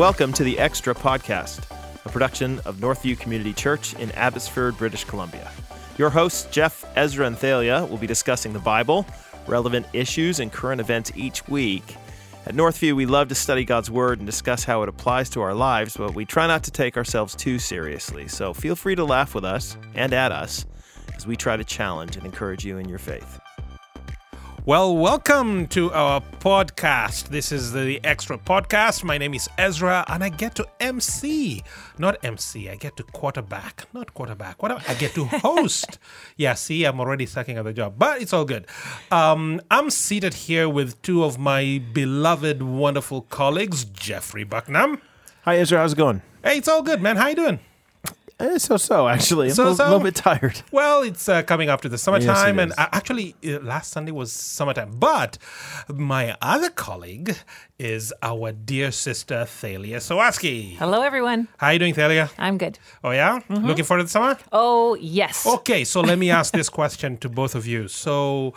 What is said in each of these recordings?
Welcome to the Extra Podcast, a production of Northview Community Church in Abbotsford, British Columbia. Your hosts, Jeff, Ezra, and Thalia, will be discussing the Bible, relevant issues, and current events each week. At Northview, we love to study God's Word and discuss how it applies to our lives, but we try not to take ourselves too seriously. So feel free to laugh with us and at us as we try to challenge and encourage you in your faith. Well, welcome to our podcast. This is the Extra Podcast. My name is Ezra, and I get to MC, not MC. I get to quarterback, not quarterback. What I get to host. yeah, see, I'm already sucking at the job, but it's all good. Um, I'm seated here with two of my beloved, wonderful colleagues, Jeffrey Bucknam. Hi, Ezra. How's it going? Hey, it's all good, man. How you doing? Eh, so so, actually. I'm a little, So-so? little bit tired. Well, it's uh, coming after the summertime, Yes, and uh, actually, uh, last Sunday was summertime. But my other colleague is our dear sister Thalia Sawaski. Hello, everyone. How are you doing, Thalia? I'm good. Oh yeah, Mm-hmm. looking forward to the summer. Oh, yes. Okay, so let me ask this question to both of you. So,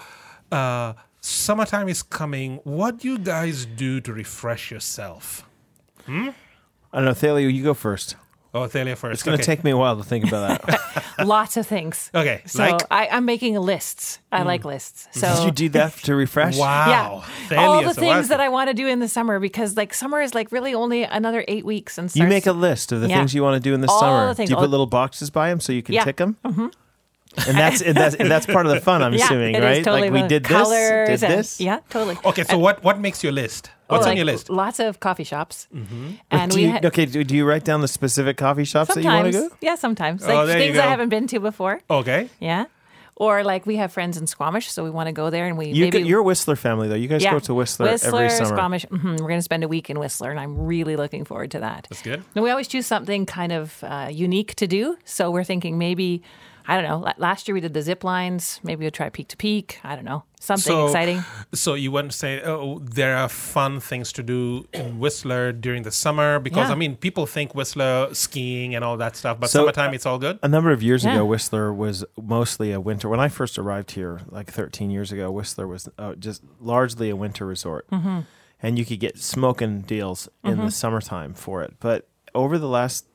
uh, summertime is coming. What do you guys do to refresh yourself? Hmm? I don't know, Thalia, you go first. Oh, Thalia first. It's going to okay. take me a while to think about that. Lots of things. Okay, So like I, I'm making lists. I like lists. Did So you do that to refresh? wow, yeah, Thalia all the things Sawaski. that I want to do in the summer because like summer is like really only another eight weeks and You make a list of the Yeah. things you want to do in the All summer. the things. Do you put little boxes by them so you can Yeah. tick them? Mm-hmm. And that's and that's and that's part of the fun. I'm yeah, assuming, it is right? totally like we did this, Colors did and- this. yeah, totally. Okay, so what what makes your list? What's Oh, on your list? Lots of coffee shops, Mm-hmm. and do we you, had, okay, do, do you write down the specific coffee shops that you want to go? yeah, sometimes Oh, like there you things I haven't been to before. Okay. Yeah, or like we have friends in Squamish, so we want to go there and we You maybe get, you're a Whistler family though. You guys go to Whistler, every summer. Squamish. hmm We're going to spend a week in Whistler, and I'm really looking forward to that. That's good. And we always choose something kind of uh, unique to do. So we're thinking maybe, I don't know. Last year we did the zip lines. Maybe we'll try peak to peak. I don't know. Something So- exciting. So you want to say, oh, there are fun things to do in Whistler during the summer because Yeah. I mean, people think Whistler skiing and all that stuff, but So, summertime it's all good. A number of years Yeah. ago, Whistler was mostly a winter. When I first arrived here, like 13 years ago, Whistler was uh, just largely a winter resort, Mm-hmm. and you could get smoking deals in the summertime for it. But over the last,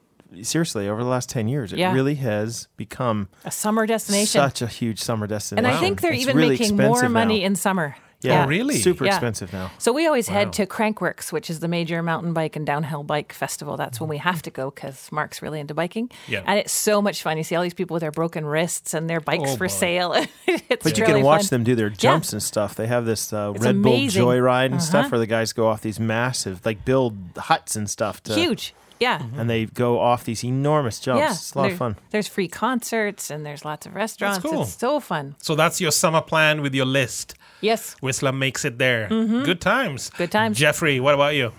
seriously, over the last 10 years, it Yeah. really has become A summer destination. such a huge summer destination. and I think they're It's even really making more money now. in summer. Yeah, Oh, really? super Yeah. expensive now. So we always Wow. head to Crankworx, which is the major mountain bike and downhill bike festival. That's when we have to go because Mark's really into biking. Yeah. And it's so much fun. You see all these people with their broken wrists and their bikes Oh, for boy. sale. it's But you really can watch fun. them do their jumps and stuff. They have this uh, It's Red Bull. Joyride and stuff Uh-huh. where the guys go off these massive, like build huts and stuff. To, Huge. Yeah. And they go off these enormous jumps. Yeah. It's a lot There- of fun. There's free concerts and there's lots of restaurants. cool. It's so fun. So that's your summer plan with your list. Yes. Whistler makes it there. Good times. Mm-hmm. Good times. Jeffrey, what about you?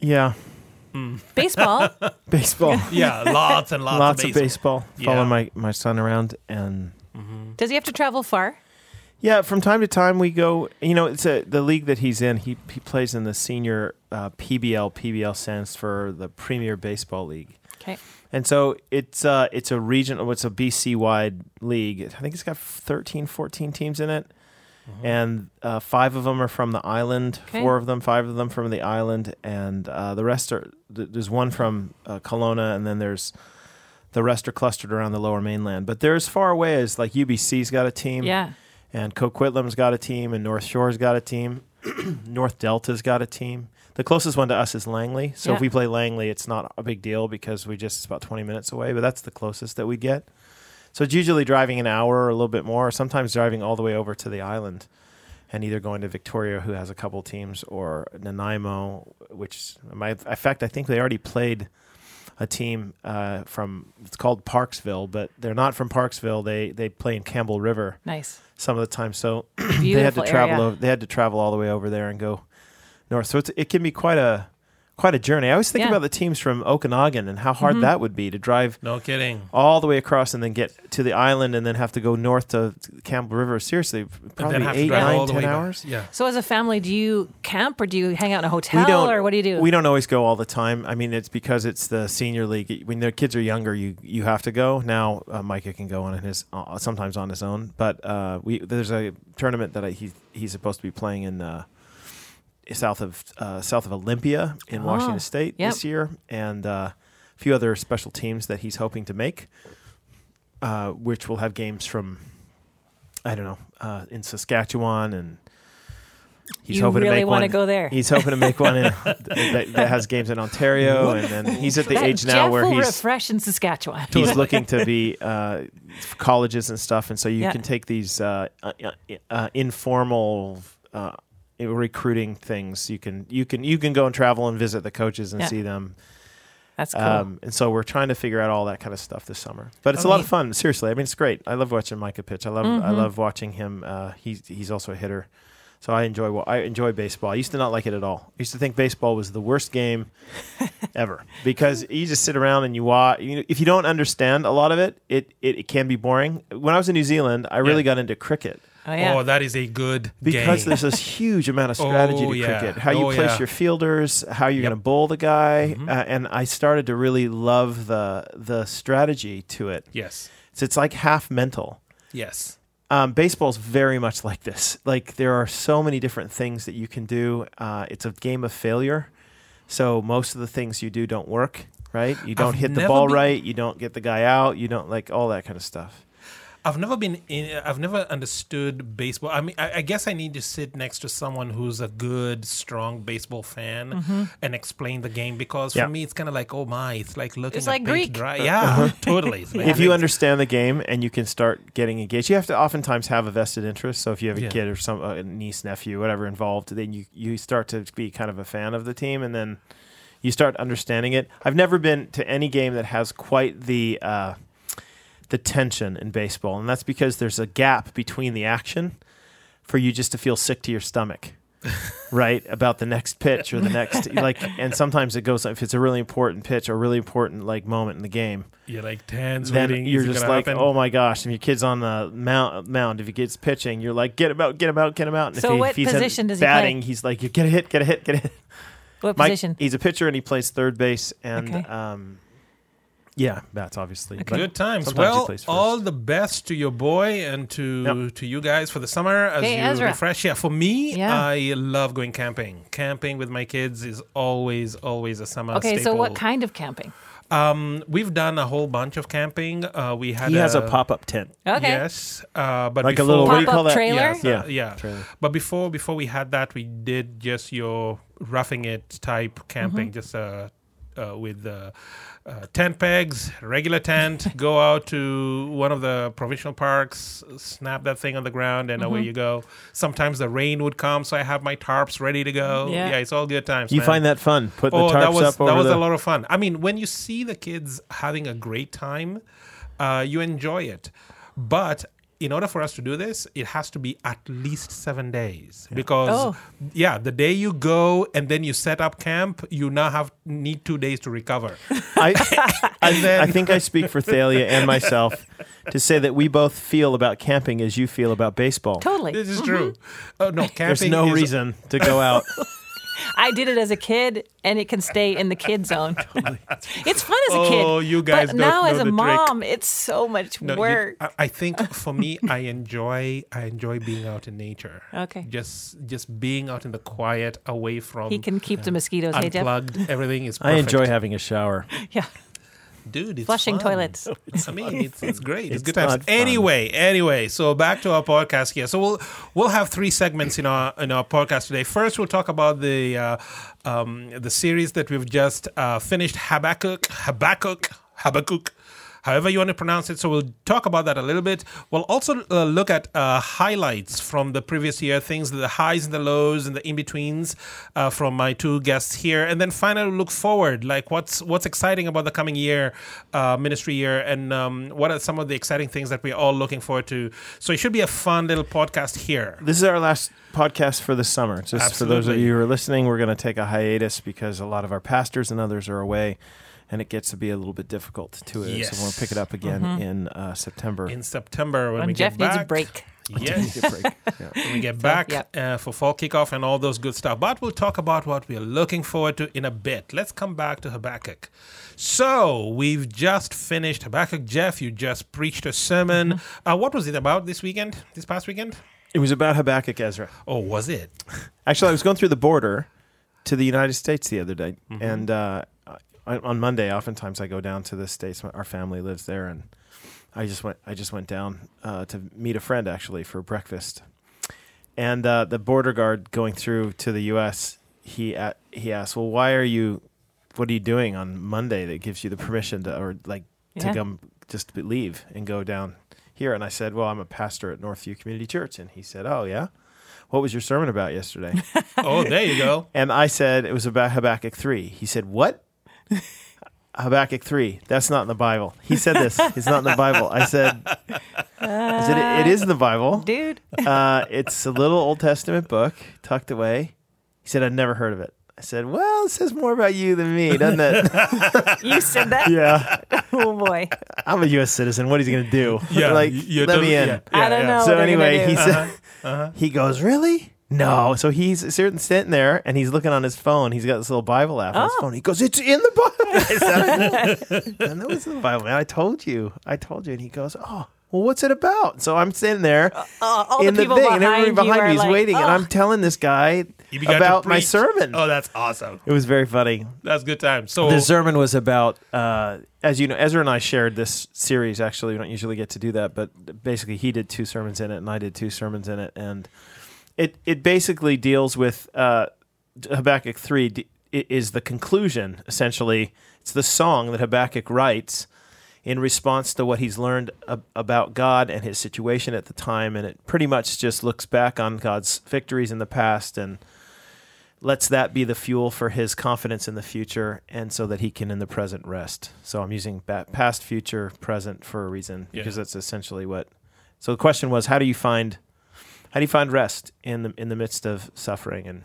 Yeah. Baseball. Baseball. Yeah, lots and lots, Lots of of baseball. baseball. Yeah. Following my, my son around. And Does he have to travel far? Yeah, from time to time we go, you know, it's a, the league that he's in. He, he plays in the senior uh, PBL. PBL stands for the Premier Baseball League. Okay. And so it's uh, it's a regional, it's a BC wide league. I think it's got 13, 14 teams in it. And uh, five of them are from the island, Okay. four of them, five of them from the island, and uh, the rest are. th- There's one from uh, Kelowna, and then there's the rest are clustered around the Lower Mainland. But they're as far away as like UBC's got a team, Yeah. And Coquitlam's got a team, and North Shore's got a team, North Delta's got a team. The closest one to us is Langley. So if we play Langley, it's not a big deal because we just it's about 20 minutes away, but that's the closest that we get. So it's usually driving an hour or a little bit more, or sometimes driving all the way over to the island and either going to Victoria, who has a couple teams, or Nanaimo, which, my, in fact, I think they already played a team uh, from, it's called Parksville, but they're not from Parksville. They, they play in Campbell River Nice. some of the time. So they had to travel. Over, they had to travel all the way over there and go north. So it's, it can be quite a quite a journey. I always think Yeah. Mm-hmm. about the teams from Okanagan and how hard that would be to drive No kidding. all the way across and then get to the island and then have to go north to Campbell River. Seriously, probably then have to eight, nine, ten nine, all the ten way back. hours. Yeah. So as a family, do you camp or do you hang out in a hotel we don't or what do you do? We don't always go all the time. I mean, it's because it's the senior league. When their kids are younger, you you have to go. Now uh, Micah can go on his uh, sometimes on his own, but uh, we there's a tournament that I, he he's supposed to be playing in. Uh, South of uh, south of Olympia in Oh, Washington State yep. this year, and uh, a few other special teams that he's hoping to make, uh, which will have games from I don't know uh, in Saskatchewan, and he's you hoping really to make want one. to go there. He's hoping to make one in, that, that has games in Ontario, and then he's at the That age now Jeff where he's fresh in Saskatchewan. he's looking to be uh, colleges and stuff, and so you Yeah. can take these uh, uh, uh, informal uh, recruiting things. You can you can you can go and travel and visit the coaches and Yeah. see them. That's cool. Um, and so we're trying to figure out all that kind of stuff this summer. But it's a lot neat. of fun. Seriously, I mean, it's great. I love watching Micah pitch. I love I Mhm. love watching him. Uh, he's he's also a hitter. So I enjoy wa- I enjoy baseball. I used to not like it at all. I used to think baseball was the worst game ever because you just sit around and you watch. You know, if you don't understand a lot of it, it, it, it can be boring. When I was in New Zealand, I really Yeah. got into cricket oh yeah. Oh, that is a good because game. there's this huge amount of strategy Oh, to yeah. cricket. How you Oh, place yeah. your fielders, how you're Yep. going to bowl the guy, Mhm. uh, and I started to really love the the strategy to it. yes. So it's like half mental. Yes. Um, baseball's very much like this. Like there are so many different things that you can do. Uh, it's a game of failure. So most of the things you do don't work, right? You don't I've hit the ball been- right. You don't get the guy out. You don't like all that kind of stuff. I've never been in, I've never understood baseball. I mean, I, I guess I need to sit next to someone who's a good, strong baseball fan mm-hmm. and explain the game because for Yeah. me, it's kind of like, oh my, it's like looking It's at like paint Greek. dry. Uh, yeah, uh-huh. totally. Like if you understand the game and you can start getting engaged, you have to oftentimes have a vested interest. So if you have a Yeah. kid or some a niece, nephew, whatever involved, then you you start to be kind of a fan of the team, and then you start understanding it. I've never been to any game that has quite the uh, the tension in baseball, and that's because there's a gap between the action for you just to feel sick to your stomach. right about the next pitch or the next like and sometimes it goes if it's a really important pitch or really important like moment in the game you're like tense, then waiting, you're is just like, happen? oh my gosh! If your kid's on the mount, mound, if he gets pitching, you're like, get him out, get him out, get him out. And So if, he, what if he's position does he play? batting, he's like, you get a hit, get a hit, get a hit. what Mike- position? he's a pitcher and he plays third base, and Okay. um, yeah, bats obviously. Okay. Good times. Well, all the best to your boy and to Yep. to you guys for the summer as Hey, you Ezra. refresh. Yeah, for me, Yeah. I love going camping. Camping with my kids is always always a summer Okay, so what kind of camping? Um, we've done a whole bunch of camping. Uh, we had he has a pop up tent, Okay. Yes, uh, but like a before, little what do you Pop-up call that? trailer? Yes, uh, Yeah, yeah. trailer. But before before we had that, we did just your roughing it type camping, just uh, uh, with uh, uh, tent pegs, regular tent. go out to one of the provincial parks, snap that thing on the ground, and away you go. Sometimes the rain would come, so I have my tarps ready to go. Yeah. Yeah, it's all good times. You man. find that fun? Put the Oh, tarps that was up over that was the. a lot of fun. I mean, when you see the kids having a great time, uh, you enjoy it. But in order for us to do this, it has to be at least seven days because Oh. yeah, the day you go and then you set up camp, you now have need two days to recover. I, I, then- I think I speak for Thalia and myself to say that we both feel about camping as you feel about baseball. Totally. this is true. Oh no, camping. There's no is- reason to go out. I did it as a kid, and it can stay in the kid zone. it's fun as a kid. Oh, you guys But now as a the trick. mom, it's so much No, work. I, I think for me, I enjoy I enjoy being out in nature. Okay. Just just being out in the quiet, away from he can keep the mosquitoes. Hey, Jeff. unplugged. Everything is. I enjoy having a shower. Yeah. Dude. It's Flushing fun. toilets. I mean, it's it's great. It's, It's good times. fun. Anyway, anyway, so back to our podcast here. So we'll we'll have three segments in our in our podcast today. First, we'll talk about the uh, um, the series that we've just uh, finished, Habakkuk, Habakkuk, Habakkuk. However you want to pronounce it. So we'll talk about that a little bit. We'll also uh, look at uh, highlights from the previous year, things, the highs and the lows and the in betweens uh, from my two guests here, and then finally look forward, like what's what's exciting about the coming year, uh, ministry year, and um, what are some of the exciting things that we're all looking forward to. So it should be a fun little podcast here. This is our last podcast for the summer. Just for those of you who are listening, we're going to take a hiatus because a lot of our pastors and others are away, and it gets to be a little bit difficult to it. Yes. So we'll pick it up again in uh, September. In September, when When we Jeff get back, needs a break. Yes, Take a break. Yeah. when we get back yep. uh, for fall kickoff and all those good stuff. But we'll talk about what we're looking forward to in a bit. Let's come back to Habakkuk. So we've just finished Habakkuk. Jeff, you just preached a sermon. Mm-hmm. Uh, what was it about this weekend? This past weekend? It was about Habakkuk Ezra. Oh, was it? Actually, I was going through the border to the United States the other day, Mm-hmm. and uh, I, on Monday, oftentimes I go down to the states. Our family lives there, and I just went. I just went down uh, to meet a friend actually for breakfast, and uh, the border guard going through to the U.S. He a he asked, "Well, why are you? What are you doing on Monday that gives you the permission to, or like to come just leave and go down here?" And I said, "Well, I'm a pastor at Northview Community Church," and he said, "Oh yeah." What was your sermon about yesterday? Oh, there you go. And I said it was about Habakkuk 3. He said, What? Habakkuk 3. That's not in the Bible. He said this. It's not in the Bible. I said, I said it, it is in the Bible. Dude. Uh, it's a little Old Testament book tucked away. He said, I'd never heard of it. I said, Well, it says more about you than me, doesn't it? You said that? yeah. Oh boy. I'm a U.S. citizen. What is he going to do? Yeah, like, you're let me in. yeah, I don't know. So what they're gonna anyway, do. he said, he goes, really? No. So he's sitting sitting there and he's looking on his phone. He's got this little Bible app on his Oh. phone. He goes, it's in the Bible. I said, I know it's in the Bible, man. I told you. I told you. And he goes, oh. Well, what's it about? So I'm sitting there Uh, all in the the, people thing, and behind everybody you behind are me is like, waiting, and "Oh." I'm telling this guy You began to about my preach. sermon. Oh, that's awesome. It was very funny. That's good time. So, The sermon was about, uh, as you know, Ezra and I shared this series. Actually, we don't usually get to do that, but basically, he did two sermons in it, and I did two sermons in it, and it it basically deals with uh, Habakkuk three d- is the conclusion. Essentially, it's the song that Habakkuk writes in response to what he's learned ab- about God and his situation at the time, and it pretty much just looks back on God's victories in the past and lets that be the fuel for his confidence in the future and so that he can in the present rest so i'm using past future present for a reason Yeah. because that's essentially what so the question was how do you find how do you find rest in the in the midst of suffering and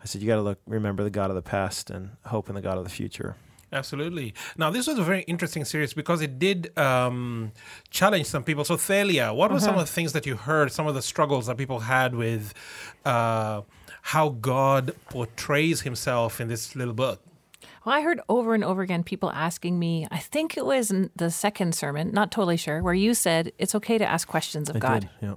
i said you got to look remember the god of the past and hope in the god of the future Absolutely. Now, this was a very interesting series because it did um, challenge some people. So, Thalia, what were some of the things that you heard, some of the struggles that people had with uh, how God portrays himself in this little book? Well, I heard over and over again people asking me, I think it was in the second sermon, not totally sure, where you said it's okay to ask questions of I God. did, yeah.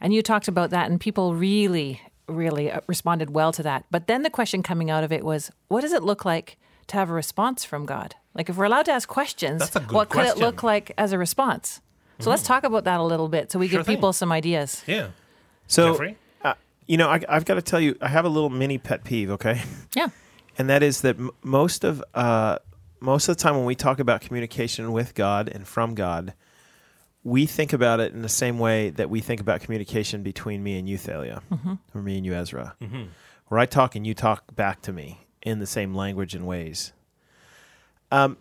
And you talked about that, and people really, really uh, responded well to that. But then the question coming out of it was, what does it look like to have a response from God? Like, if we're allowed to ask questions, That's a good what could it look like as a response? So let's talk about that a little bit so we Sure give thing. people some ideas. Yeah. so uh, you know I, i've got to tell you i have a little mini pet peeve okay Yeah. and that is that m- most of uh, most of the time when we talk about communication with God and from God, we think about it in the same way that we think about communication between me and you, Thalia, or me and you, Ezra, where I talk and you talk back to me in the same language and ways. Um,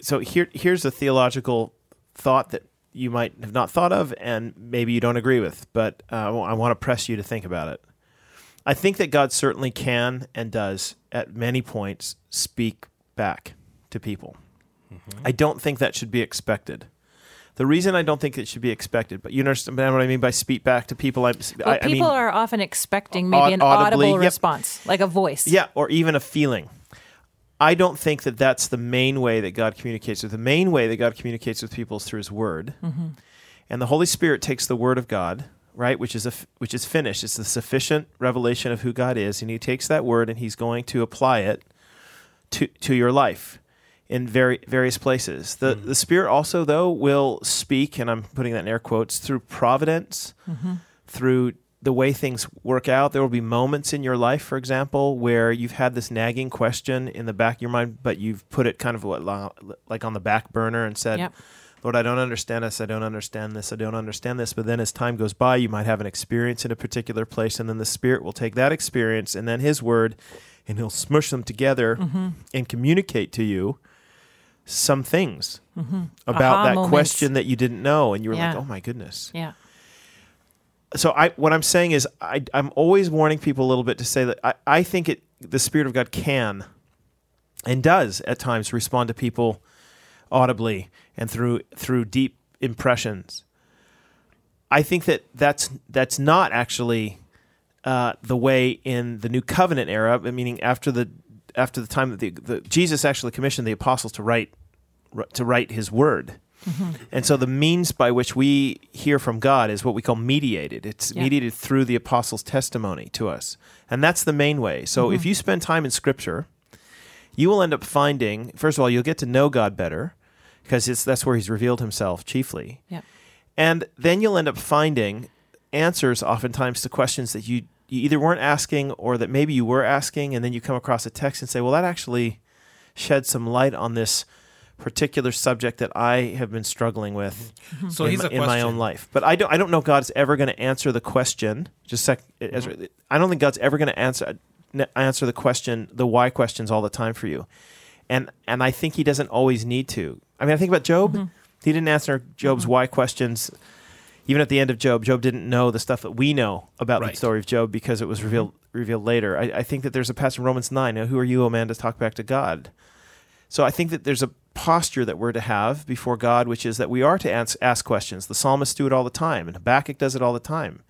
so here, here's a theological thought that you might have not thought of, and maybe you don't agree with, but uh, I want to press you to think about it. I think that God certainly can and does at many points speak back to people. I don't think that should be expected. The reason I don't think it should be expected, but you understand what I mean by speak back to people. I, Well, I, I people mean, are often expecting maybe an audibly, audible yep. response, like a voice. yeah, or even a feeling. I don't think that that's the main way that God communicates with. The main way that God communicates with people is through His Word, mm-hmm. and the Holy Spirit takes the Word of God, right, which is a, which is finished. It's the sufficient revelation of who God is, and He takes that Word and He's going to apply it to to your life in very various places. The the Spirit also though will speak, and I'm putting that in air quotes through providence, through the way things work out. There will be moments in your life, for example, where you've had this nagging question in the back of your mind, but you've put it kind of what, like on the back burner and said, Yep. Lord, I don't understand this. I don't understand this. I don't understand this. But then as time goes by, you might have an experience in a particular place, and then the Spirit will take that experience and then His Word, and He'll smush them together Mm-hmm. and communicate to you some things about Mm-hmm. Aha that moments. question that you didn't know, and you were like, "Oh my goodness." Yeah. so I what I'm saying is I I'm always warning people a little bit to say that I, I think it the Spirit of God can and does at times respond to people audibly and through through deep impressions. I think that that's that's not actually uh, the way in the New Covenant era, meaning after the after the time that the, the Jesus actually commissioned the apostles to write to write His Word. Mm-hmm. And so the means by which we hear from God is what we call mediated. It's Yeah. mediated through the apostles' testimony to us. And that's the main way. So if mm-hmm. you spend time in scripture, you will end up finding first of all, you'll get to know God better because it's that's where he's revealed himself chiefly. Yeah. And then you'll end up finding answers oftentimes to questions that you, you either weren't asking or that maybe you were asking, and then you come across a text and say, Well, that actually shed some light on this particular subject that I have been struggling with mm-hmm. So in, here's my, a in my own life. But I don't I don't know God's ever going to answer the question. Just sec, Ezra, mm-hmm. I don't think God's ever going to answer answer the question, the why questions all the time for you. And and I think he doesn't always need to. I mean, I think about Job. Mm-hmm. He didn't answer Job's why questions. Even at the end of Job, Job didn't know the stuff that we know about Right. the story of Job because it was revealed mm-hmm. revealed later. I, I think that there's a passage in Romans nine. Who are you, O man, to talk back to God? So I think that there's a posture that we're to have before God, which is that we are to ask, ask questions. The psalmists do it all the time, and Habakkuk does it all the time.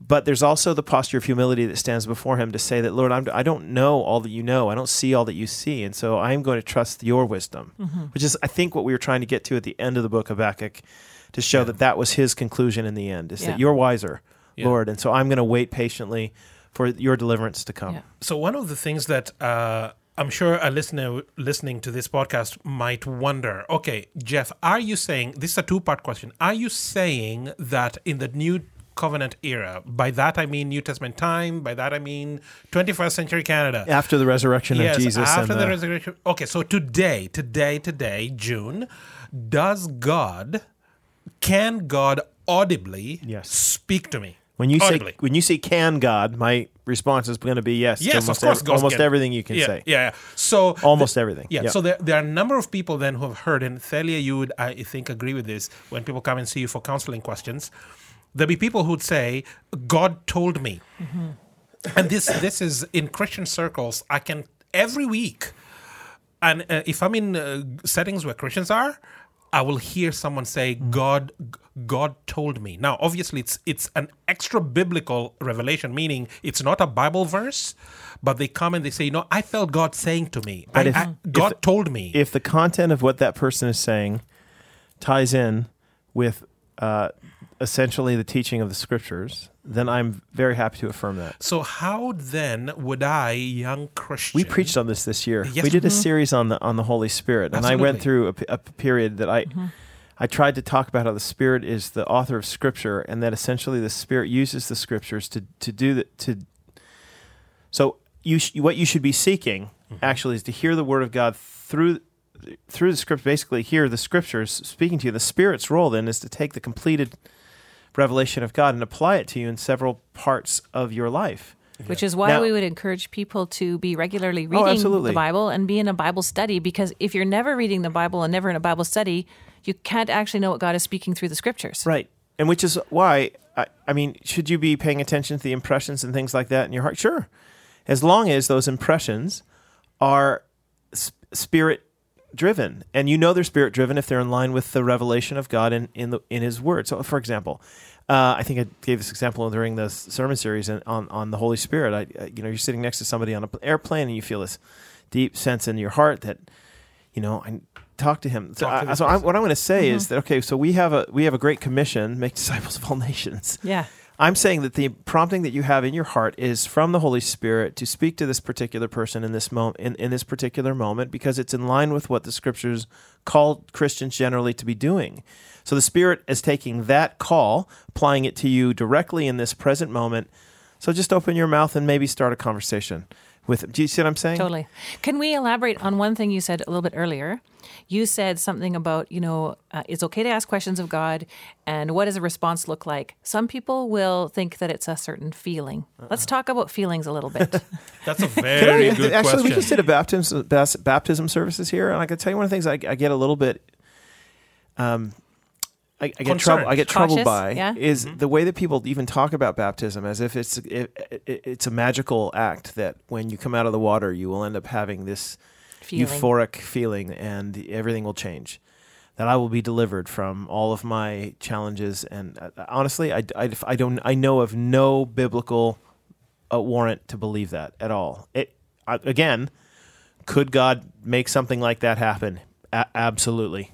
But there's also the posture of humility that stands before Him to say that, Lord, I'm, I don't know all that you know. I don't see all that you see. And so I'm going to trust your wisdom, mm-hmm. which is, I think, what we were trying to get to at the end of the book of Habakkuk to show that that was his conclusion in the end, is Yeah. that you're wiser, Yeah. Lord. And so I'm going to wait patiently for your deliverance to come. Yeah. So one of the things that uh, I'm sure a listener listening to this podcast might wonder: Okay, Jeff, are you saying this is a two-part question? Are you saying that in the new covenant era, by that I mean New Testament time, by that I mean 21st century Canada, After the resurrection yes, of Jesus. after and the resurrection. Okay, so today, today, today, June, does God, can God audibly Yes. speak to me? When you audibly. say when you say can God, my response is going to be yes. Yes, almost of course. ev- God's almost can- everything you can yeah, say. Yeah, yeah. So Almost everything. Yeah. Yeah. So there, there are a number of people then who have heard, and Thalia, you would, I think, agree with this when people come and see you for counseling questions. There'll be people who'd say, "God told me," and this this is in Christian circles. I can every week, and uh, if I'm in uh, settings where Christians are, I will hear someone say, "God, God told me." Now, obviously, it's it's an extra biblical revelation, meaning it's not a Bible verse, but they come and they say, "You know, I felt God saying to me. I, if- I- God the- told me." If the content of what that person is saying ties in with uh, essentially the teaching of the scriptures, then I'm very happy to affirm that. so, how then would I, young Christian, We preached on this this year. Yes. we did a Mhm. series on the on the Holy Spirit, and I went Absolutely. through a period that I I tried to talk about how the Spirit is the author of Scripture, and that essentially the Spirit uses the Scriptures to to do the to. So you sh- what you should be seeking actually is to hear the Word of God through through the Script. Basically, hear the Scriptures speaking to you. The Spirit's role then is to take the completed revelation of God and apply it to you in several parts of your life. Which is why Now- we would encourage people to be regularly oh, reading absolutely. the Bible and be in a Bible study. Because if you're never reading the Bible and never in a Bible study, you can't actually know what God is speaking through the scriptures. Right. And which is why, I, I mean, should you be paying attention to the impressions and things like that in your heart? Sure. As long as those impressions are spirit driven. And you know they're spirit driven if they're in line with the revelation of God in, in, the, in His Word. So, for example, uh, I think I gave this example during the sermon series on, on, the Holy Spirit. I, you know, you're sitting next to somebody on an airplane and you feel this deep sense in your heart that, you know, I talk to him. So, to I, so I, what I'm going to say is that okay, so we have a we have a great commission, make disciples of all nations. Yeah. I'm saying that the prompting that you have in your heart is from the Holy Spirit to speak to this particular person in this moment in, in this particular moment because it's in line with what the scriptures call Christians generally to be doing. So the Spirit is taking that call, applying it to you directly in this present moment. So just open your mouth and maybe start a conversation. With. Do you see what I'm saying? Totally. Can we elaborate on one thing you said a little bit earlier? You said something about, you know, uh, it's okay to ask questions of God and what does a response look like? Some people will think that it's a certain feeling. Let's talk about feelings a little bit. That's a very I- good actually, question. Actually, we just did a baptism baptism services here, and I can tell you one of the things I, I get a little bit, um, I, I get trouble. I get troubled Cautious, by yeah. is Mm-hmm. the way that people even talk about baptism as if it's it, it, it's a magical act that when you come out of the water, you will end up having this feeling. euphoric feeling, and everything will change. That I will be delivered from all of my challenges, and uh, honestly, I, I, I don't I know of no biblical uh, warrant to believe that at all. It I, again, could God make something like that happen? A- absolutely,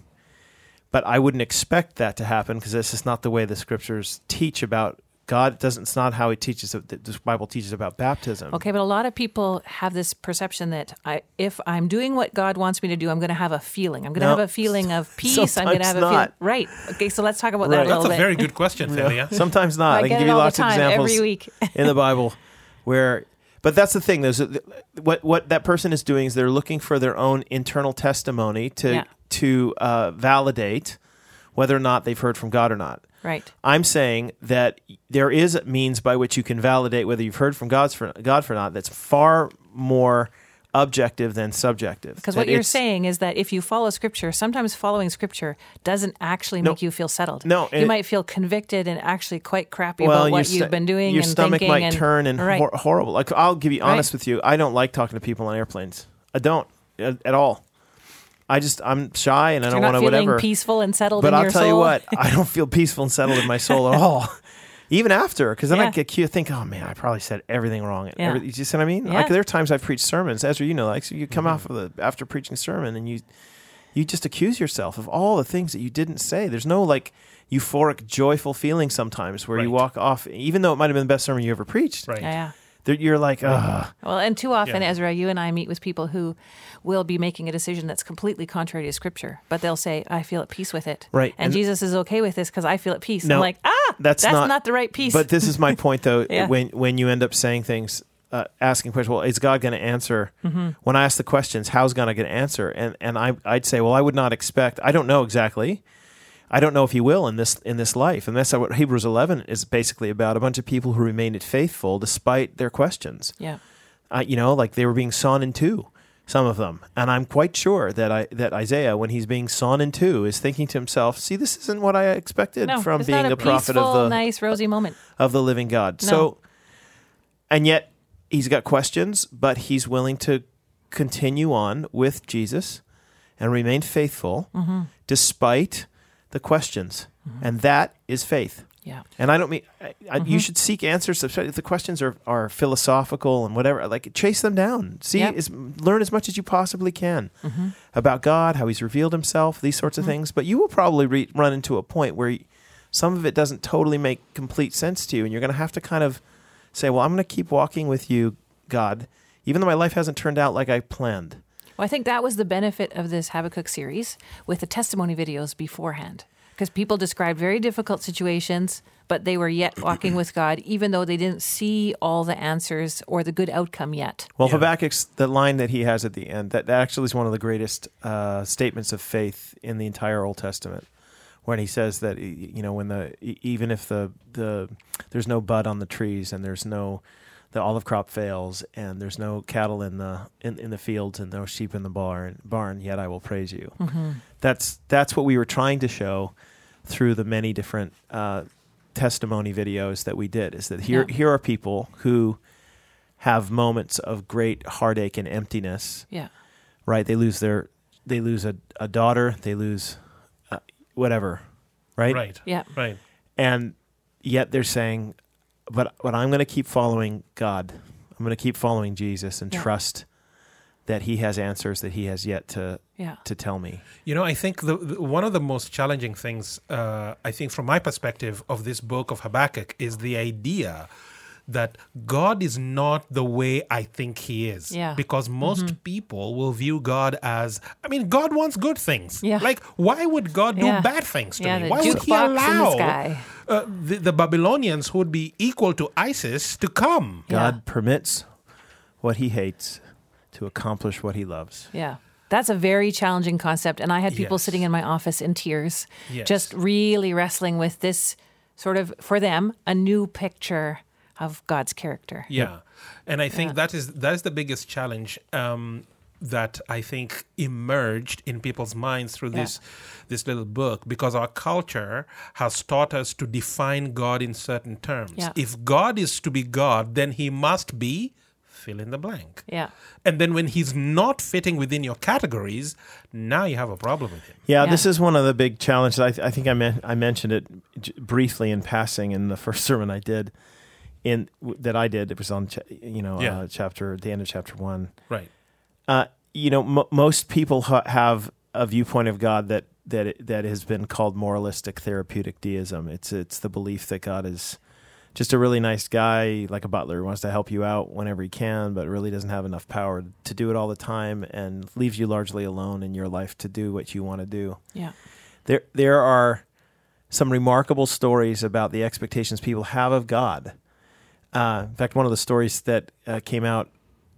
but I wouldn't expect that to happen because this is not the way the scriptures teach about God. It doesn't. It's not how He teaches. Uh, that This Bible teaches about baptism. Okay, but a lot of people have this perception that I, if I'm doing what God wants me to do, I'm going to have a feeling. I'm going to No. have a feeling of peace. I'm going to Sometimes have a feeling. Right. Okay, so let's talk about that Right. a That's little a bit. very good question, Thalia. Sometimes not. I I, can give you lots the of examples every week. in the Bible where, but that's the thing. There's a, what what that person is doing is they're looking for their own internal testimony to Yeah. To uh, validate whether or not they've heard from God or not. Right. I'm saying that there is a means by which you can validate whether you've heard from God's for, God for not. That's far more objective than subjective. Because what you're saying is that if you follow scripture, sometimes following scripture doesn't actually No. make you feel settled. No, you might feel convicted and actually quite crappy well, about what your you've been doing your and stomach might and, turn and right. hor- horrible. Like I'll give you honest Right. with you, I don't like talking to people on airplanes. I don't at all. I just I'm shy and I don't not want to whatever. peaceful and settled in the world. but in I'll your tell soul. you what, I don't feel peaceful and settled in my soul at all. Even after, because then I get cute, think, oh man, I probably said everything wrong. Yeah. Every- you see what I mean? Yeah. Like there are times I've preached sermons, Ezra, you know, like so you come Mm-hmm. off of the after preaching a sermon and you you just accuse yourself of all the things that you didn't say. There's no like euphoric, joyful feeling sometimes where you walk off, even though it might have been the best sermon you ever preached. Right. Yeah, yeah. There- You're like, ugh. Well, and too often, Yeah. Ezra, you and I meet with people who will be making a decision that's completely contrary to Scripture, but they'll say, "I feel at peace with it," Right. And, And- Jesus is okay with this because I feel at peace. No, I'm like, ah, that's that's, not- the right peace. But this is my point, though. Yeah. When when you end up saying things, uh, asking questions, well, is God going to answer? Mm-hmm. When I ask the questions, how's God going to answer? And and I I'd say, well, I would not expect. I don't know exactly. I don't know if He will in this in this life, and that's what Hebrews 11 is basically about. A bunch of people who remained faithful despite their questions. yeah, uh, you know, like they were being sawn in two, some of them. And I'm quite sure that I that Isaiah, when he's being sawn in two, is thinking to himself, "See, this isn't what I expected no, from being a, a prophet of the nice, rosy moment. of the living God." No. So, and yet he's got questions, but he's willing to continue on with Jesus and remain faithful Mm-hmm. despite the questions, and that is faith. Yeah, And I don't mean I, I, Mm-hmm. you should seek answers. If the questions are, are philosophical and whatever, like chase them down. See, Yep. as, learn as much as you possibly can Mm-hmm. about God, how He's revealed Himself, these sorts of things. But you will probably re- run into a point where you, some of it doesn't totally make complete sense to you, and you're going to have to kind of say, "Well, I'm going to keep walking with you, God, even though my life hasn't turned out like I planned." Well, I think that was the benefit of this Habakkuk series with the testimony videos beforehand. Because people described very difficult situations, but they were yet walking with God, even though they didn't see all the answers or the good outcome yet. Well, Yeah. Habakkuk's the line that he has at the end that, that actually is one of the greatest uh, statements of faith in the entire Old Testament, when he says that you know when the e- even if the the there's no bud on the trees and there's no the olive crop fails and there's no cattle in the in, in the fields and no sheep in the barn barn yet I will praise you. That's that's what we were trying to show through the many different uh, testimony videos that we did is that here Yeah. here are people who have moments of great heartache and emptiness Yeah. right they lose their they lose a, a daughter they lose uh, whatever right? Right. Yeah. Right. and yet they're saying but but i'm going to keep following god i'm going to keep following jesus and Yeah. trust that he has answers that he has yet to Yeah. to tell me You know, I think the, the one of the most challenging things, uh, I think, from my perspective of this book of Habakkuk, is the idea that God is not the way I think He is. Yeah. Because most people will view God as, I mean, God wants good things. Yeah. Like, why would God do Yeah. bad things to Yeah, me? the Why would He jukebox in the allow sky. Uh, the, the Babylonians who would be equal to ISIS to come? Yeah. god permits what he hates to accomplish what he loves. Yeah. That's a very challenging concept. And I had people Yes. sitting in my office in tears, Yes. just really wrestling with this sort of, for them, a new picture of God's character. Yeah, and I think Yeah. that is that is the biggest challenge um, that I think emerged in people's minds through Yeah. this this little book because our culture has taught us to define God in certain terms. Yeah. If God is to be God, then He must be fill in the blank. Yeah. And then when He's not fitting within your categories, now you have a problem with Him. Yeah, Yeah. this is one of the big challenges. I, I think I, men- I mentioned it j- briefly in passing in the first sermon I did. In that I did, it was on cha- you know Yeah. uh, chapter the end of chapter one. Right. Uh, you know, mo most people ha- have a viewpoint of God that that it, that has been called moralistic therapeutic deism. It's it's the belief that God is just a really nice guy, like a butler, who wants to help you out whenever he can, but really doesn't have enough power to do it all the time, and leaves you largely alone in your life to do what you want to do. Yeah. There there are some remarkable stories about the expectations people have of God. Uh, in fact, one of the stories that uh, came out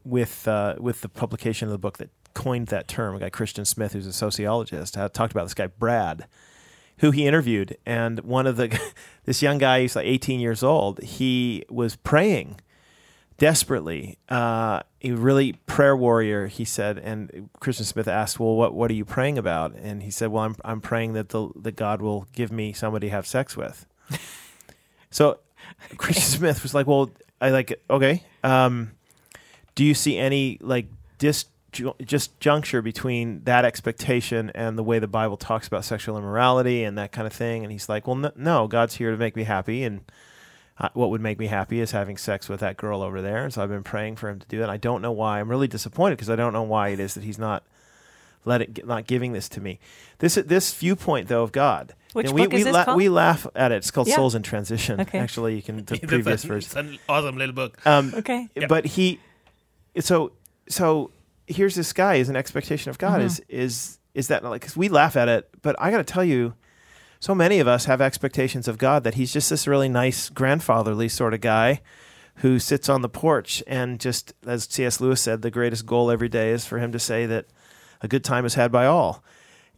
with uh, with the publication of the book that coined that term, a guy Christian Smith, who's a sociologist, uh, talked about this guy Brad, who he interviewed, and one of the this young guy, he's like 18 years old. He was praying desperately. Uh, a really prayer warrior, he said. And Christian Smith asked, "Well, what what are you praying about?" And he said, "Well, I'm I'm praying that the that God will give me somebody to have sex with." so Christian Smith was like, "Well, I like okay. Um, do you see any like dis just juncture between that expectation and the way the Bible talks about sexual immorality and that kind of thing?" And he's like, "Well, no, no God's here to make me happy, and uh, what would make me happy is having sex with that girl over there. And so I've been praying for him to do it. I don't know why. I'm really disappointed because I don't know why it is that he's not let it not giving this to me. This this viewpoint though of God. Which you know, we, book is we, this la- called? we laugh at it. It's called Yeah. Souls in Transition. Okay. Actually, you can the previous a- version. It's an awesome little book. Um, Okay. Yeah. But he, so so here's this guy. Is an expectation of God Mm-hmm. is is is that like 'cause we laugh at it, but I got to tell you, so many of us have expectations of God that He's just this really nice grandfatherly sort of guy who sits on the porch and just, as C.S. Lewis said, the greatest goal every day is for him to say that a good time is had by all,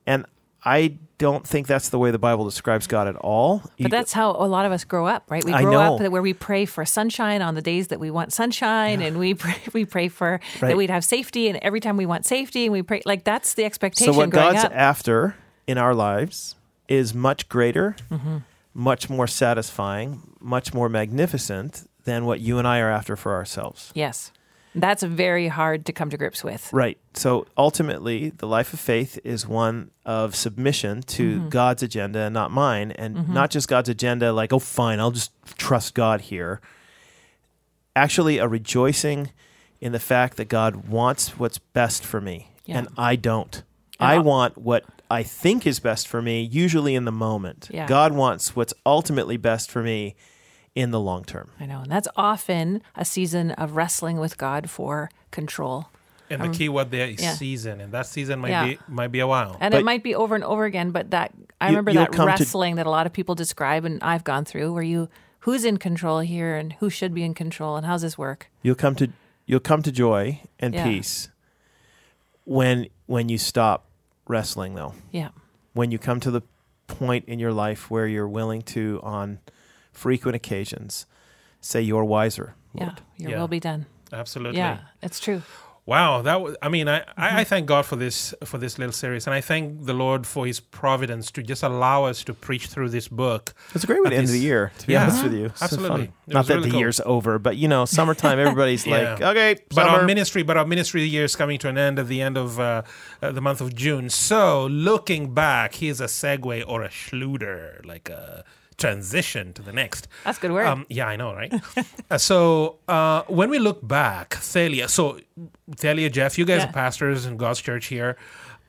and I don't think that's the way the Bible describes God at all. You- But that's how a lot of us grow up, right? We grow up where we pray for sunshine on the days that we want sunshine, and we pray, we pray for Right. that we'd have safety, and every time we want safety, and we pray like that's the expectation. So what God's up. after in our lives is much greater, Mm-hmm. much more satisfying, much more magnificent than what you and I are after for ourselves. yes, that's very hard to come to grips with. Right. So ultimately, the life of faith is one of submission to Mm-hmm. God's agenda and not mine, and not just God's agenda like, oh, fine, I'll just trust God here. Actually, a rejoicing in the fact that God wants what's best for me, Yeah. and I don't. And I I'll- want what I think is best for me, usually in the moment. Yeah. God wants what's ultimately best for me in the long term. I know, and that's often a season of wrestling with God for control. And the key word there is Um, yeah. season, and that season might Yeah. be might be a while. And But- it might be over and over again, but that I You- remember that come to- wrestling that a lot of people describe, and I've gone through, where you who's in control here and who should be in control, and how's this work? You'll come to you'll come to joy and Yeah. peace when when you stop wrestling though. Yeah, When you come to the point in your life where you're willing to on frequent occasions say you're wiser. yeah, Lord. your Yeah. will be done. Absolutely. Yeah, it's true. Wow, that was. I mean, I, Mm-hmm. I, I thank God for this for this little series, and I thank the Lord for His providence to just allow us to preach through this book. It's a great way At to end the year, to be Yeah. honest with you. It's so Absolutely. Not that really the cool. year's over, but you know, summertime, everybody's Yeah. like, okay, But our ministry, but our ministry year is coming to an end at the end of uh, uh, the month of June. So, looking back, here's a segue or a schluter, like a transition to the next. That's good word. Um, yeah, I know, right? uh, so uh, when we look back, Thalia, so Thalia, Jeff, you guys Yeah. are pastors in God's church here,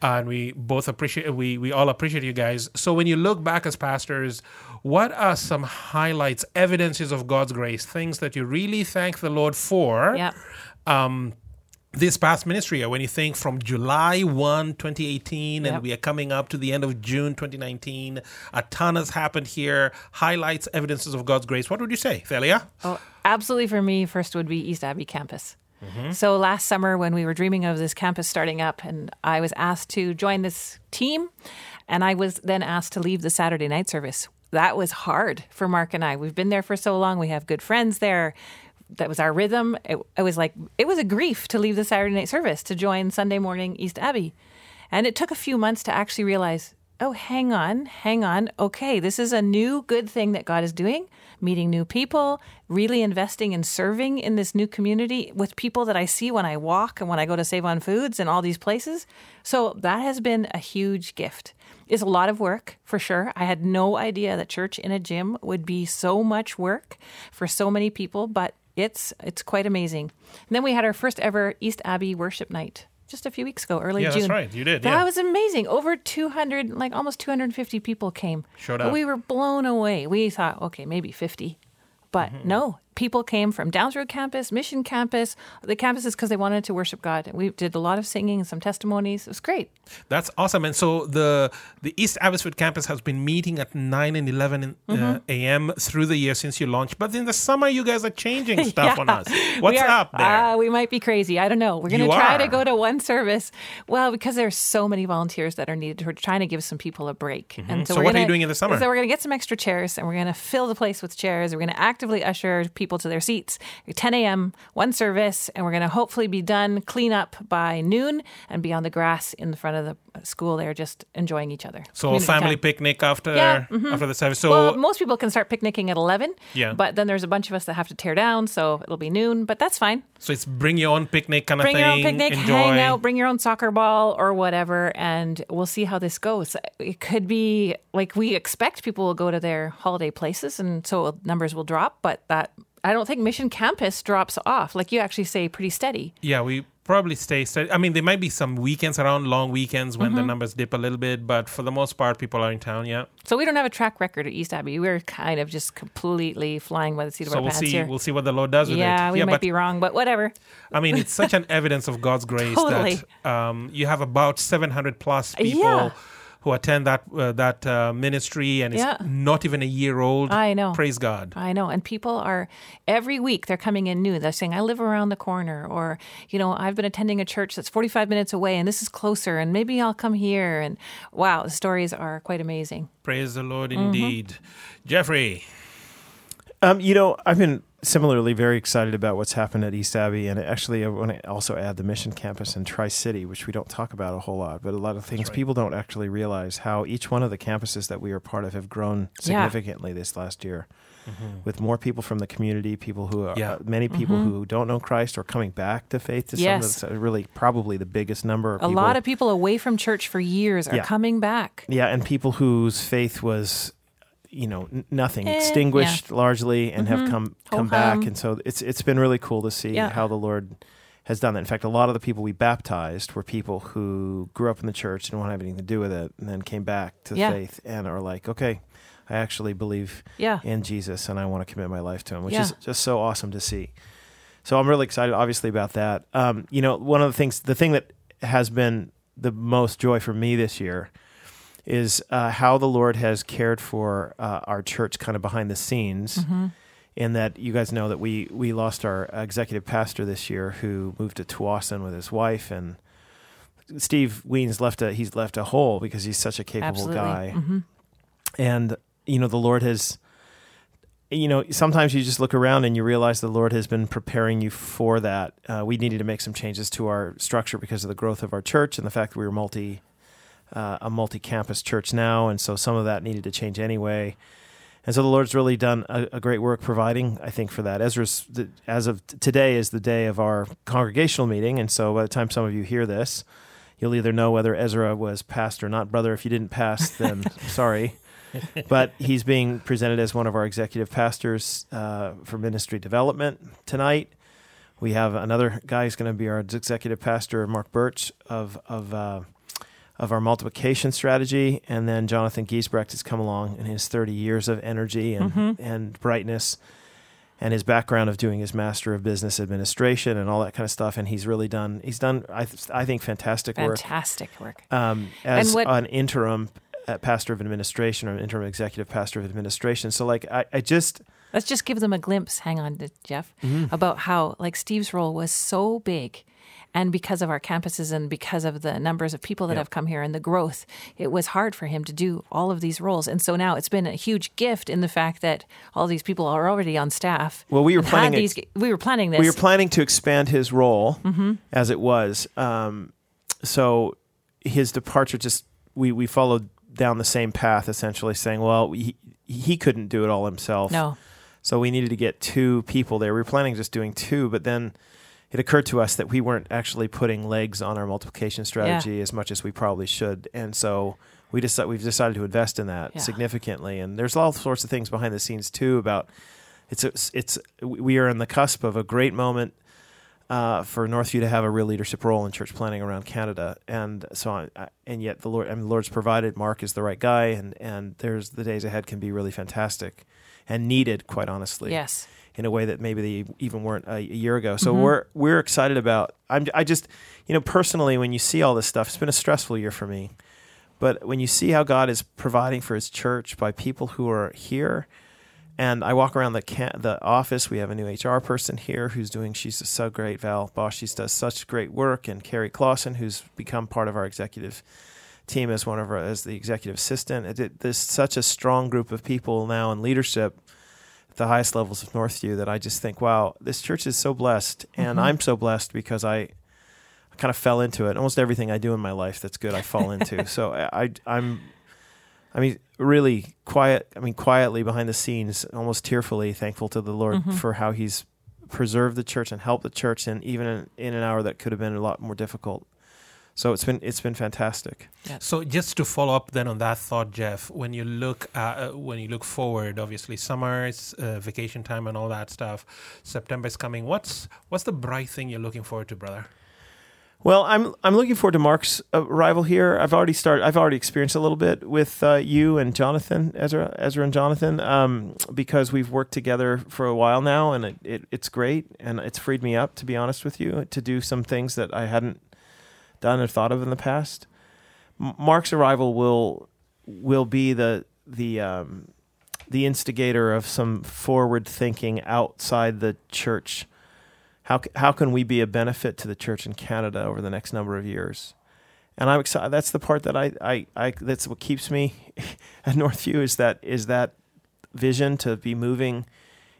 and we both appreciate we we all appreciate you guys. So when you look back as pastors, what are some highlights, evidences of God's grace, things that you really thank the Lord for? yeah, um, this past ministry year, when you think from July 1, 2018, and we are coming up to the end of June 2019, a ton has happened here, highlights, evidences of God's grace. What would you say, Thalia? oh, absolutely. For me, first would be East Abbey campus. Mm-hmm. So last summer, when we were dreaming of this campus starting up, and I was asked to join this team, and I was then asked to leave the Saturday night service. That was hard for Mark and I. We've been there for so long. We have good friends there. That was our rhythm. It, it was like it was a grief to leave the Saturday night service to join Sunday morning East Abbey, and it took a few months to actually realize oh, hang on, hang on. Okay, this is a new good thing that God is doing, meeting new people, really investing in serving in this new community with people that I see when I walk and when I go to Save on Foods and all these places. So that has been a huge gift. It's a lot of work for sure. I had no idea that church in a gym would be so much work for so many people, but it's it's quite amazing. And then we had our first ever East Abbey worship night just a few weeks ago, early Yeah, June. that's right. You did, That yeah. was amazing. Over 200, like almost 250 people came. Showed up. We were blown away. We thought, okay, maybe 50. But Mm-hmm. no, people came from Downs Road campus, Mission campus, the campuses because they wanted to worship God. We did a lot of singing and some testimonies. It was great. That's awesome. And so the the East Abbotsford campus has been meeting at 9 and 11 in, Mm-hmm. uh, a.m. through the year since you launched. But in the summer, you guys are changing stuff on us. What's are- up there? Uh, we might be crazy. I don't know. We're going to try to go to one service. Well, because there's so many volunteers that are needed. We're trying to give some people a break. And Mm-hmm. So we're what are you doing in the summer? So we're going to get some extra chairs and we're going to fill the place with chairs. We're going to actively usher people to their seats. 10 a.m., one service, and we're going to hopefully be done, clean up by noon, and be on the grass in the front of the school there, just enjoying each other. so a family time. picnic after Yeah, mm-hmm. after the service. So Well, most people can start picnicking at 11. Yeah. But then there's a bunch of us that have to tear down, so it'll be noon, but that's fine. so it's bring your own picnic kind of thing. Bring your own picnic, enjoy. hang out, bring your own soccer ball or whatever, and we'll see how this goes. It could be like we expect people will go to their holiday places, and so numbers will drop, but that. I don't think Mission Campus drops off. Like you actually say, pretty steady. Yeah, we probably stay steady. I mean, there might be some weekends around long weekends when Mm-hmm. the numbers dip a little bit, but for the most part, people are in town. Yeah. So we don't have a track record at East Abbey. We're kind of just completely flying by the seat of So our we'll pants see. here. We'll see what the Lord does with it. yeah, we might be wrong, but whatever. I mean, it's such an evidence of God's grace Totally. that um, you have about 700 plus people Yeah. Who attend that uh, that uh, ministry, and it's Yeah. not even a year old. I know. Praise God. I know. And people are, every week, they're coming in new. They're saying, I live around the corner. Or, you know, I've been attending a church that's 45 minutes away and this is closer and maybe I'll come here. And wow, the stories are quite amazing. Praise the Lord Mm-hmm. indeed. Jeffrey, Um, you know, I've been similarly very excited about what's happened at East Abbey, and actually, I want to also add the Mission Campus in Tri City, which we don't talk about a whole lot, but a lot of things right. people don't actually realize how each one of the campuses that we are part of have grown Yeah. significantly this last year. With more people from the community, people who are Yeah. uh, many people who don't know Christ or coming back to faith. To Mm-hmm. Yes. some of the, really probably the biggest number. Of A people. lot of people away from church for years are Yeah. coming back. Yeah, and people whose faith was, you know, n- nothing, Eh, extinguished largely, and have come come back, Ho-hum. and so it's it's been really cool to see Yeah. how the Lord has done that. In fact, a lot of the people we baptized were people who grew up in the church and didn't have anything to do with it, and then came back to Yeah. faith and are like, okay, I actually believe Yeah. in Jesus, and I want to commit my life to Him, which Yeah. is just so awesome to see. So I'm really excited, obviously, about that. Um, you know, one of the things, the thing that has been the most joy for me this year is uh, how the Lord has cared for uh, our church, kind of behind the scenes. Mm-hmm. In that you guys know that we we lost our executive pastor this year, who moved to Tsawwassen with his wife, and Steve Weens left a he's left a hole because he's such a capable Absolutely. guy hmm and you know the lord has you know sometimes you just look around and you realize the lord has been preparing you for that uh, we needed to make some changes to our structure because of the growth of our church and the fact that we were multi uh, a multi-campus church now and so some of that needed to change anyway. And so the lord's really done a, a great work providing i think for that. Ezra's the, as of today is the day of our congregational meeting and so by the time some of you hear this you'll either know whether ezra was passed or not. Brother if you didn't pass then sorry. But he's being presented as one of our executive pastors uh, for ministry development tonight. We have another guy who's going to be our executive pastor, Mark Birch of of uh, of our multiplication strategy, and then Jonathan Giesbrecht has come along in his 30 years of energy and and brightness. And his background of doing his master of business administration and all that kind of stuff, and he's really done. He's done, I, th- I think, fantastic work Fantastic work. um, as what- an interim pastor of administration or interim executive pastor of administration. So like I, I just Let's just give them a glimpse, hang on, to Jeff, Mm-hmm. about how like Steve's role was so big. And because of our campuses and because of the numbers of people that have come here and the growth, it was hard for him to do all of these roles. And so now it's been a huge gift in the fact that all these people are already on staff. Well, we were planning these. We were planning this. we were planning to expand his role Mm-hmm. as it was. Um, so his departure just we we followed down the same path essentially, saying, well, he he couldn't do it all himself. no, So we needed to get two people there. We were planning just doing two, but then it occurred to us that we weren't actually putting legs on our multiplication strategy as much as we probably should, and so we decided we've decided to invest in that Yeah. significantly. And there's all sorts of things behind the scenes too about it's a, it's we are on the cusp of a great moment. Uh, for Northview to have a real leadership role in church planning around Canada, and so I, I, and yet the Lord, I mean, the Lord's provided. Mark is the right guy, and and there's the days ahead can be really fantastic, and needed, quite honestly yes, in a way that maybe they even weren't a, a year ago. So Mm-hmm. we're we're excited about. I'm I just you know personally when you see all this stuff, it's been a stressful year for me. But when you see how God is providing for His church by people who are here, and I walk around the ca- the office, we have a new HR person here who's doing. She's so great, Val Bosch. She does such great work, and Carrie Clausen, who's become part of our executive team as one of our as the executive assistant. It, it, there's such a strong group of people now in leadership at the highest levels of Northview that I just think, wow, this church is so blessed, and mm-hmm. I'm so blessed because I, I kind of fell into it. Almost everything I do in my life that's good, I fall into. so I, I, I'm, I mean, really quiet. I mean, quietly behind the scenes, almost tearfully thankful to the Lord for how He's preserved the church and helped the church, and even in, in an hour that could have been a lot more difficult. So it's been it's been fantastic. So just to follow up then on that thought, Jeff, when you look at, uh, when you look forward, obviously summer is uh, vacation time and all that stuff. September is coming. What's what's the bright thing you're looking forward to, brother? Well, I'm I'm looking forward to Mark's arrival here. I've already started. I've already experienced a little bit with uh, you and Jonathan, Ezra, Ezra and Jonathan, um, because we've worked together for a while now, and it, it, it's great, and it's freed me up, to be honest with you, to do some things that I hadn't done or thought of in the past. M- Mark's arrival will will be the the um, the instigator of some forward thinking outside the church how how can we be a benefit to the church in Canada over the next number of years? And I'm excited. That's the part that I, I, I that's what keeps me at Northview is that is that vision to be moving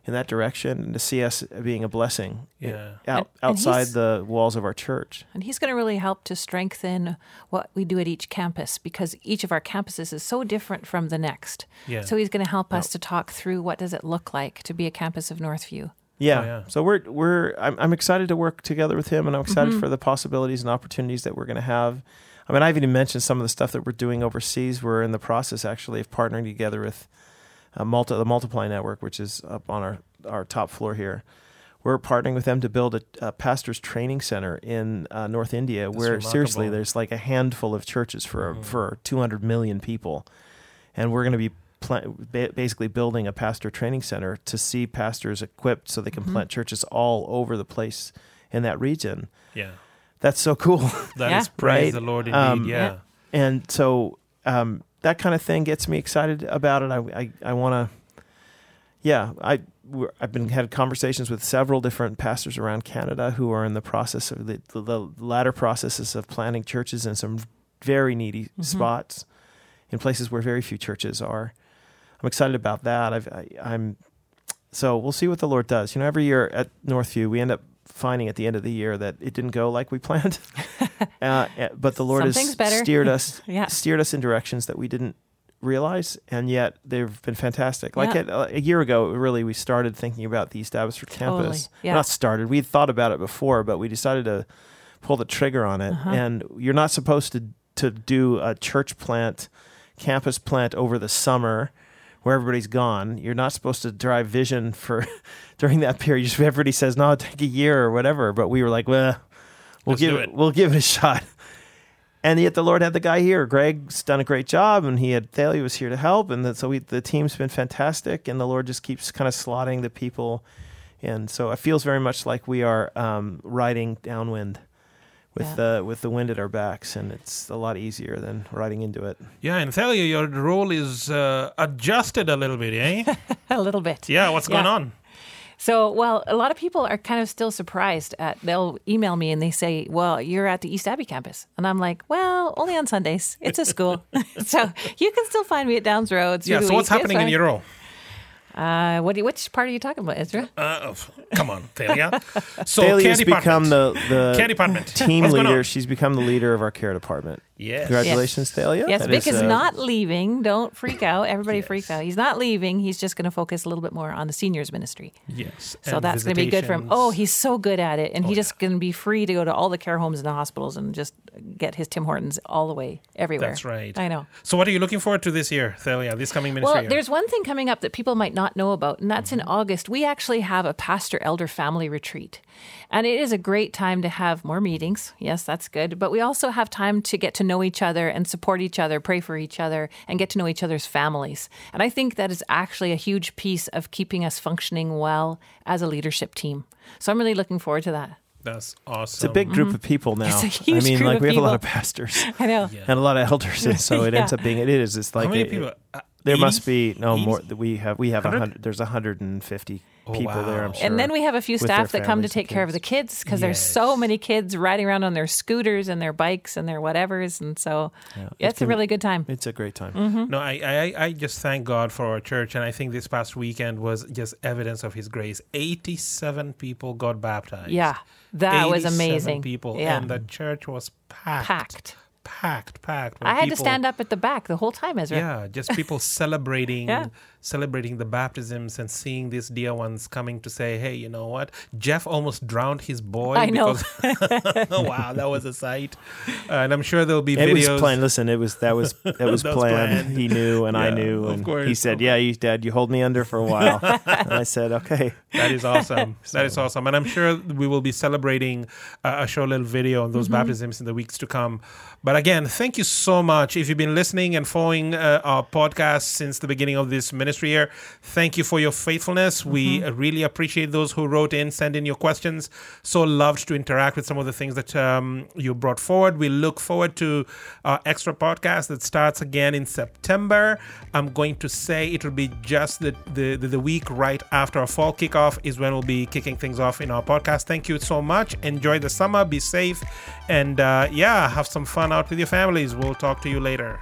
in that direction and to see us being a blessing Yeah. out, And- and outside he's- the walls of our church. And he's going to really help to strengthen what we do at each campus because each of our campuses is so different from the next. Yeah. So he's going to help us to talk through what does it look like to be a campus of Northview. Yeah. Oh, yeah. So we're we're I'm, I'm excited to work together with him, and I'm excited for the possibilities and opportunities that we're going to have. I mean, I've even mentioned some of the stuff that we're doing overseas. We're in the process actually of partnering together with uh, Multi, the Multiply Network, which is up on our our top floor here. We're partnering with them to build a, a pastor's training center in uh, North India, where seriously, there's like a handful of churches for for 200 million people, and we're going to be pla- ba- basically building a pastor training center to see pastors equipped so they can plant churches all over the place in that region. Yeah. That's so cool. That is Yeah. praise Right. the Lord indeed. Um, yeah. Yeah. and so um, that kind of thing gets me excited about it. I I, I want to, yeah. I I've been had conversations with several different pastors around Canada who are in the process of the, the, the latter processes of planting churches in some very needy spots, in places where very few churches are. I'm excited about that. I've, I, I'm so we'll see what the Lord does. You know, every year at Northview, we end up finding at the end of the year that it didn't go like we planned. uh, eh, but the Lord Something's has better. steered us, Yeah. steered us in directions that we didn't realize, and yet they've been fantastic. Like Yeah. at, uh, a year ago, really, we started thinking about the East Abbotsford Totally. campus. Yeah. Not started. We had thought about it before, but we decided to pull the trigger on it. Uh-huh. And you're not supposed to to do a church plant, campus plant over the summer where everybody's gone. You're not supposed to drive vision for during that period. Just everybody says no, take a year or whatever. But we were like, well, we'll Let's give it. We'll give it a shot. And yet the Lord had the guy here. Greg's done a great job, and he had Thalia was here to help, and so we, the team's been fantastic. And the Lord just keeps kind of slotting the people, and so it feels very much like we are um, riding downwind with Yeah. the with the wind at our backs, and it's a lot easier than riding into it. Yeah, and Thalia, your role is uh, adjusted a little bit, eh? a little bit. yeah, what's going on? So, well, a lot of people are kind of still surprised at they'll email me and they say, "Well, you're at the East Abbey campus," and I'm like, "Well, only on Sundays. It's a school, so you can still find me at Downs Road." Yeah, so what's happening in your role? Uh, what? Do you, which part are you talking about, Ezra? Uh, come on, Thalia. So, Thalia's care become department. the the Care department. team What's going leader. on? She's become the leader of our care department. Yes. Congratulations, Thalia. Yes, That Vic is, uh, not leaving. Don't freak out. Everybody freaks out. He's not leaving. He's just going to focus a little bit more on the seniors ministry. Yes. So and that's going to be good for him. Oh, he's so good at it, and he's just going to be free to go to all the care homes and the hospitals and just get his Tim Hortons all the way everywhere. That's right. I know. So, what are you looking forward to this year, Thalia, this coming ministry Well, year? there's one thing coming up that people might not know about, and that's in August. We actually have a pastor elder family retreat. And it is a great time to have more meetings. Yes, that's good. But we also have time to get to know know each other and support each other, pray for each other, and get to know each other's families. And I think that is actually a huge piece of keeping us functioning well as a leadership team. So I'm really looking forward to that. That's awesome. It's a big group mm-hmm. of people now. I mean, like we have people. a lot of pastors. I know, yeah. and a lot of elders, and so it yeah. ends up being it is. It's like How many it, people? Uh, there 80? must be no 80? more. We have we have a hundred. There's 150 Oh, people wow. there, I'm sure. And then we have a few staff that come to take care of the kids because yes. there's so many kids riding around on their scooters and their bikes and their whatevers. And so yeah, it's, a really good time. It's a great time. Mm-hmm. No, I, I, I just thank God for our church. And I think this past weekend was just evidence of his grace. 87 people got baptized. Yeah, that was amazing. people. Yeah. And the church was packed. Packed packed, packed. with I had to stand up at the back the whole time, Ezra. Yeah, just people celebrating, Yeah. celebrating the baptisms and seeing these dear ones coming to say, "Hey, you know what? Jeff almost drowned his boy." I know. Because, wow, that was a sight, uh, and I'm sure there'll be videos. It videos. was planned. Listen, it was that was that was That was planned. planned. He knew, and I knew, of and course, he said, "Yeah, you, Dad, you hold me under for a while." and I said, "Okay." That is awesome. That is awesome. And I'm sure we will be celebrating uh, a show little video on those Mm-hmm. baptisms in the weeks to come. But again, thank you so much. If you've been listening and following uh, our podcast since the beginning of this ministry year, thank you for your faithfulness. We Mm-hmm. uh, really appreciate those who wrote in, send in your questions. So loved to interact with some of the things that um, you brought forward. We look forward to our extra podcast that starts again in September. I'm going to say it will be just the, the, the, the week right after our fall kickoff is when we'll be kicking things off in our podcast. Thank you so much. Enjoy the summer. Be safe. And uh, yeah, have some fun out with your families. We'll talk to you later.